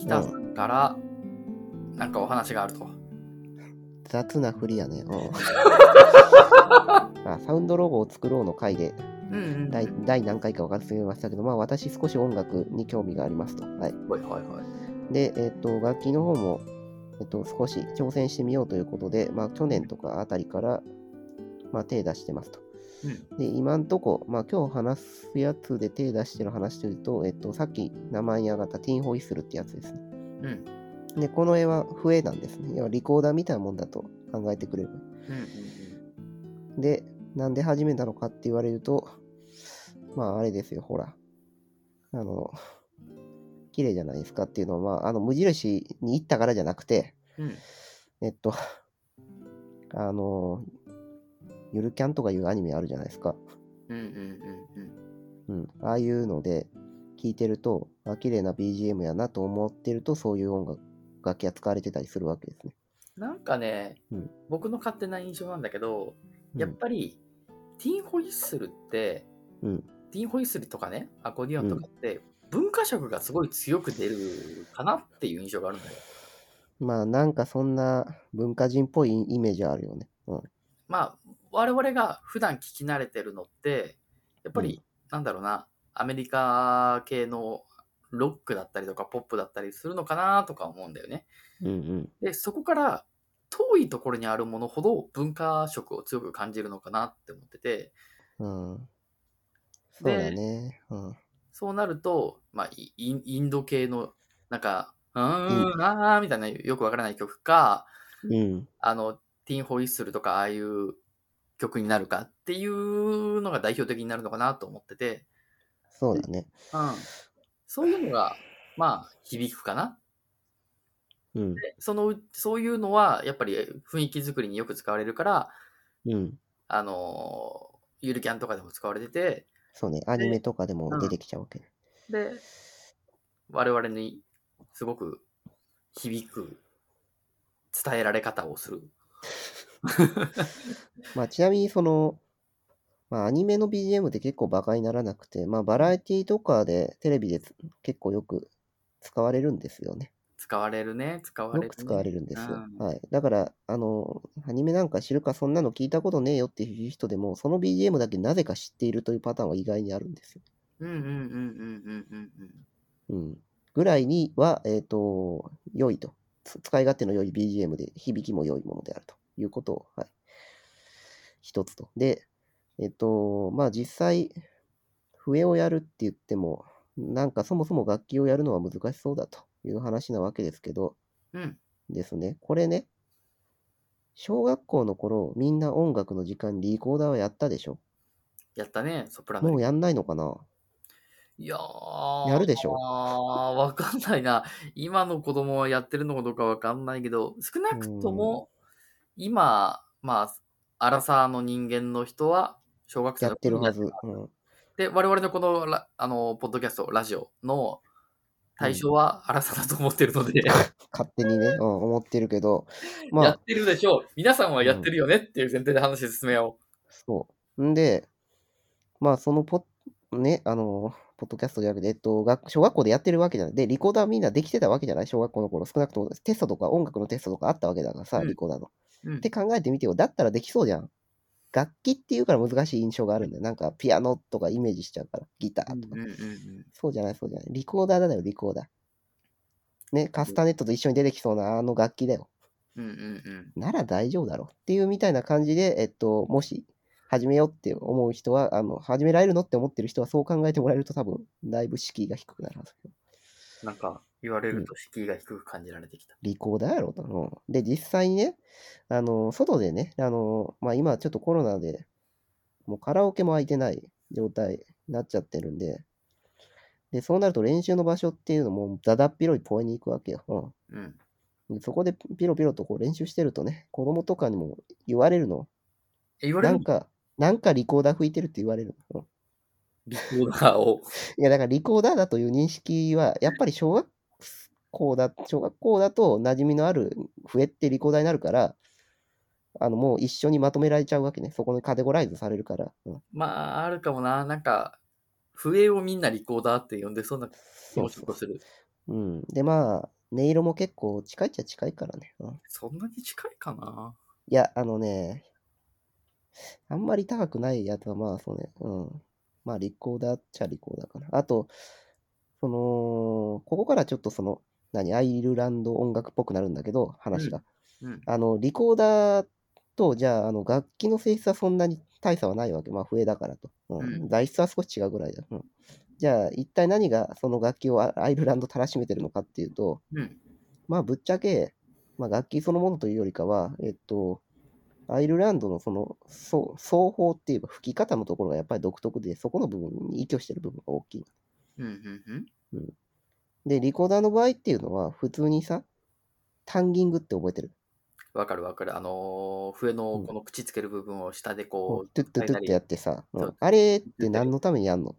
北さんからなんかお話があると。雑な振りやね。うん あサウンドロゴを作ろうの回でうんうんうん第第何回か分かってましたけど、まあ私少し音楽に興味がありますと。はい。はいはいはい。で、えっ、と、楽器の方も、えっ、と、少し挑戦してみようということで、まあ去年とかあたりから、まあ手出してますと。うんで、今んとこ、まあ今日話すやつで手出してる話というと、えっ、と、さっき名前に上がったティーンホイッスルってやつですね。うんで、この絵は笛なんですね。要はリコーダーみたいなもんだと考えてくれる。うんうんで、なんで始めたのかって言われると、まああれですよ、ほら。あの、綺麗じゃないですかっていうのは、まあ、あの、無印に行ったからじゃなくて、うんうんえっと、あの、ゆるキャンとかいうアニメあるじゃないですか。うんうんうんうん。ああいうので、聴いてると、あ、綺麗な BGM やなと思ってると、そういう音楽、楽器が使われてたりするわけですね。なんかね、うん僕の勝手な印象なんだけど、うんやっぱりティーンホイッスルって、うんティーンホイッスルとかね、アコーディオンとかって、文化色がすごい強く出るかなっていう印象があるんだよ。まあ、なんかそんな文化人っぽいイメージあるよね。うん。まあ、我々が普段聞き慣れてるのって、やっぱり、なんだろうな、アメリカ系のロックだったりとかポップだったりするのかなとか思うんだよね。うんうん。で、そこから遠いところにあるものほど文化色を強く感じるのかなって思ってて、うん。そうだね。うん。そうなると、まあ、イインインド系の、なんか、うーん、あーみたいなよくわからない曲か、うん。あの、ティーンホイッスルとかああいう曲になるかっていうのが代表的になるのかなと思ってて、そうだね。うん。そういうのが、まあ、響くかな。うん。でその、そういうのは、やっぱり雰囲気作りによく使われるから、うん。あのーゆるキャンとかでも使われてて、そうね。アニメとかでも出てきちゃうわけね。で、我々にすごく響く伝えられ方をする。まあ、ちなみにその、まあ、アニメの BGM って結構バカにならなくて、まあ、バラエティとかで、テレビでつ結構よく使われるんですよね。使われるね、使われる、ね。よく使われるんですよ。うんはい。だから、あの、アニメなんか知るか、そんなの聞いたことねえよっていう人でも、その BGM だけなぜか知っているというパターンは意外にあるんですよ。うんうんうんうんうんうんうん。うん。ぐらいには、えっ、と、良いと。つ使い勝手の良い BGM で、響きも良いものであるということを、はい。一つと。で、えっ、と、まあ実際、笛をやるって言っても、なんかそもそも楽器をやるのは難しそうだという話なわけですけど、うん。ですね。これね、小学校の頃、みんな音楽の時間、リコーダーはやったでしょ？やったね、ソプラノ。もうやんないのかな？いやー。やるでしょ？あーわかんないな。今の子供はやってるのかどうかわかんないけど、少なくとも、今、まあ、アラサーの人間の人は、小学生のやってるはず。うん。で、我々のこのラ、あの、ポッドキャスト、ラジオの対象はアラサーだと思ってるので、勝手にね、うん、思ってるけど、まあ。やっ、てるでしょう。皆さんはやってるよねっていう前提で話進めよそう。んで、まあ、そのポッ、ね、あの、ポッドキャストじゃなくて、えっと、学小学校でやってるわけじゃない。で、リコーダーみんなできてたわけじゃない？小学校の頃。少なくともテストとか音楽のテストとかあったわけだからさ、うんリコーダーの。う。うんって考えてみてよ。だったらできそうじゃん。楽器っていうから難しい印象があるんだよ。なんか、ピアノとかイメージしちゃうから。ギターとか。うんうんうんそうじゃない、そうじゃない。リコーダーだよ、リコーダー。ね、カスタネットと一緒に出てきそうなあの楽器だよ。うんうんうんなら大丈夫だろうっていうみたいな感じで、えっと、もし始めようって思う人は、あの、始められるのって思ってる人はそう考えてもらえると多分、だいぶ敷居が低くなるはずよ。なんか、言われると敷居が低く感じられてきた。リコーダーやろと。うんで、実際にね、あの、外でね、あの、まあ今ちょっとコロナで、もうカラオケも空いてない状態になっちゃってるんで、で、そうなると練習の場所っていうのもだだっ広い公園に行くわけよ。うん。うん。でそこでピロピロとこう練習してるとね、子供とかにも言われるの。え、言われるなんか、なんかリコーダー吹いてるって言われるの？うんリコーダーを。いや、だからリコーダーだという認識は、やっぱり小学校だ、小学校だと馴染みのある笛ってリコーダーになるから、あの、もう一緒にまとめられちゃうわけね。そこにカテゴライズされるから。うん、まあ、あるかもな。なんか、笛をみんなリコーダーって呼んでそうな気もちょっとする。うん。で、まあ、音色も結構近いっちゃ近いからね。うん、そんなに近いかないや、あのね、あんまり高くないやつは、まあ、そうね、うん。まあ、リコーダーっちゃリコーダーかな。あと、その、ここからちょっとその、何、アイルランド音楽っぽくなるんだけど、話が。うん。あの、リコーダーと、じゃあ、あの、楽器の性質はそんなに大差はないわけ。まあ、笛だからと。ううんん。材質は少し違うぐらいだ。うん。じゃあ、一体何がその楽器をアアイルランドたらしめてるのかっていうと、うん。まあ、ぶっちゃけ、まあ、楽器そのものというよりかは、えっと、アイルランドのその、そう奏法っていうか吹き方のところがやっぱり独特で、そこの部分に依拠してる部分が大きい。うん。うん。うん。で、リコーダーの場合っていうのは、普通にさ、タンギングって覚えてる？わかるわかる。あのー、笛のうんこの口つける部分を下でここうトゥットゥトゥってやってさ、うんあれって何のためにやんの？っ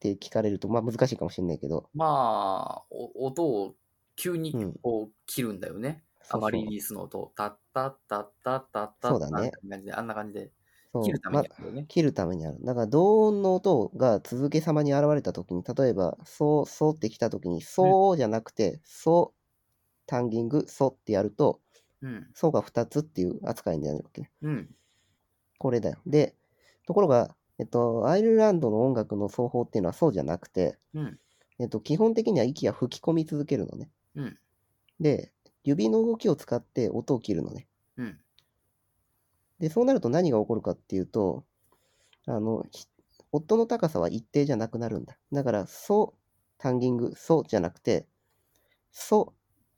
て聞かれると、まあ難しいかもしれないけど、う、まあ、お音を急にうんこう切るんだよね。そうそうアマリリースの音、タッタッタッタッタッタッそうだねみたいな感じで、あんな感じでそう切るためまにやるよね。切るためにある。だから、同音の音が続けざまに現れたときに、例えば、そう、そうってきたときに、そうじゃなくて、そう、タンギング、そうってやると、うん。そうが2つっていう扱いになるわけね。うん。これだよ。で、ところが、えっと、アイルランドの音楽の奏法っていうのはそうじゃなくて、うん。えっと、基本的には息が吹き込み続けるのね。うん。で、指の動きを使って音を切るのね。うん。で、そうなると何が起こるかっていうと、あの、ひ音の高さは一定じゃなくなるんだ。だから、ソ、タンギング、ソじゃなくて、ソ、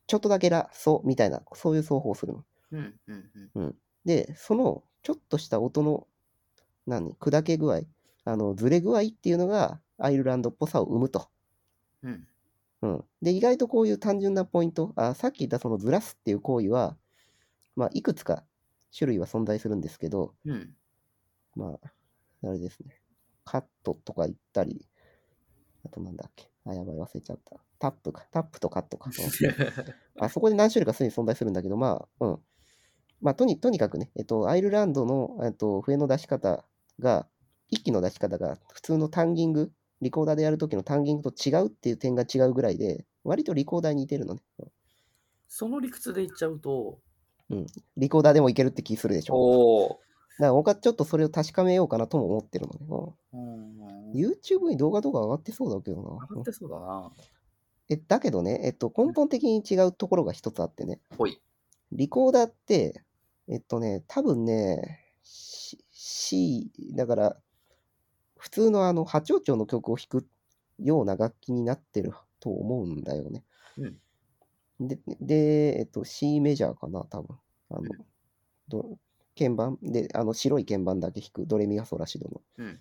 ちょっとだけラ、ソみたいな、そういう奏法をするの。うん。うん。で、その、ちょっとした音の、何、砕け具合、あの、ずれ具合っていうのが、アイルランドっぽさを生むと。うん。うん。で、意外とこういう単純なポイント、あさっき言ったそのずらすっていう行為は、まあ、いくつか種類は存在するんですけど、うん。まあ、あれですね。カットとか言ったり、あとなんだっけ？あ、やばい、忘れちゃった。タップか。タップとカットか。うんあそこで何種類かすでに存在するんだけど、まあ、うん。まあ、とにとにかくね、えっと、アイルランドの、えっと、笛の出し方が、息の出し方が普通のタンギング、リコーダーでやるときのタンギングと違うっていう点が違うぐらいで、割とリコーダーに似てるのね。その理屈で言っちゃうと、リコーダーでもいけるって気するでしょ。おお。だから僕はちょっとそれを確かめようかなとも思ってるのね。うん。うん、YouTube に動画とか上がってそうだけどな。うん上がってそうだな。えだけどね、えっと、根本的に違うところが一つあってね。ほい。リコーダーって、えっとね、多分ね、C だから、普通のあの、波長長の曲を弾くような楽器になってると思うんだよね。で、で、えっと、C メジャーかな、多分。あのうん、ど鍵盤？で、あの、白い鍵盤だけ弾く、ドレミファソラシドのうん。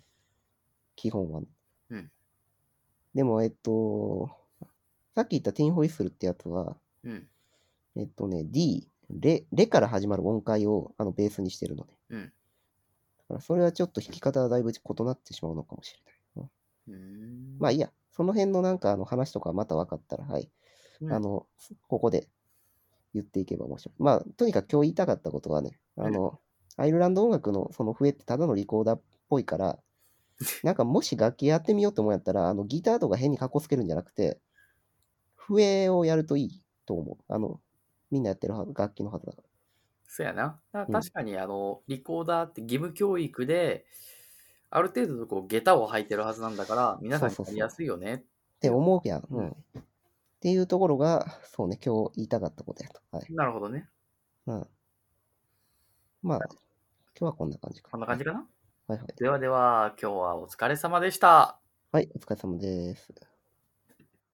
基本はね。うんでも、えっと、さっき言ったティンホイッスルってやつは、うん。えっとね、D、レ、レから始まる音階をあのベースにしてるので。うん。だからそれはちょっと弾き方はだいぶ異なってしまうのかもしれない。うんうん。まあいいや、その辺のなんかあの話とかまた分かったら、はい。うんあの、ここで言っていけば面白い。まあ、とにかく今日言いたかったことはね、あの、アイルランド音楽のその笛ってただのリコーダーっぽいから、なんかもし楽器やってみようと思うんやったら、あのギターとか変にかっこつけるんじゃなくて、笛をやるといいと思う。あの、みんなやってる楽器のはずだから。そうやな。だうん確かに、あの、リコーダーって義務教育で、ある程度こう下駄を履いてるはずなんだから、皆さんにやりやすいよね。って思うやん。うんうん。っていうところが、そうね、今日言いたかったことやと。はい。なるほどね。うん。まあ、今日はこんな感じか。こんな感じかな。はいはい。ではでは、今日はお疲れ様でした。はい、お疲れ様です。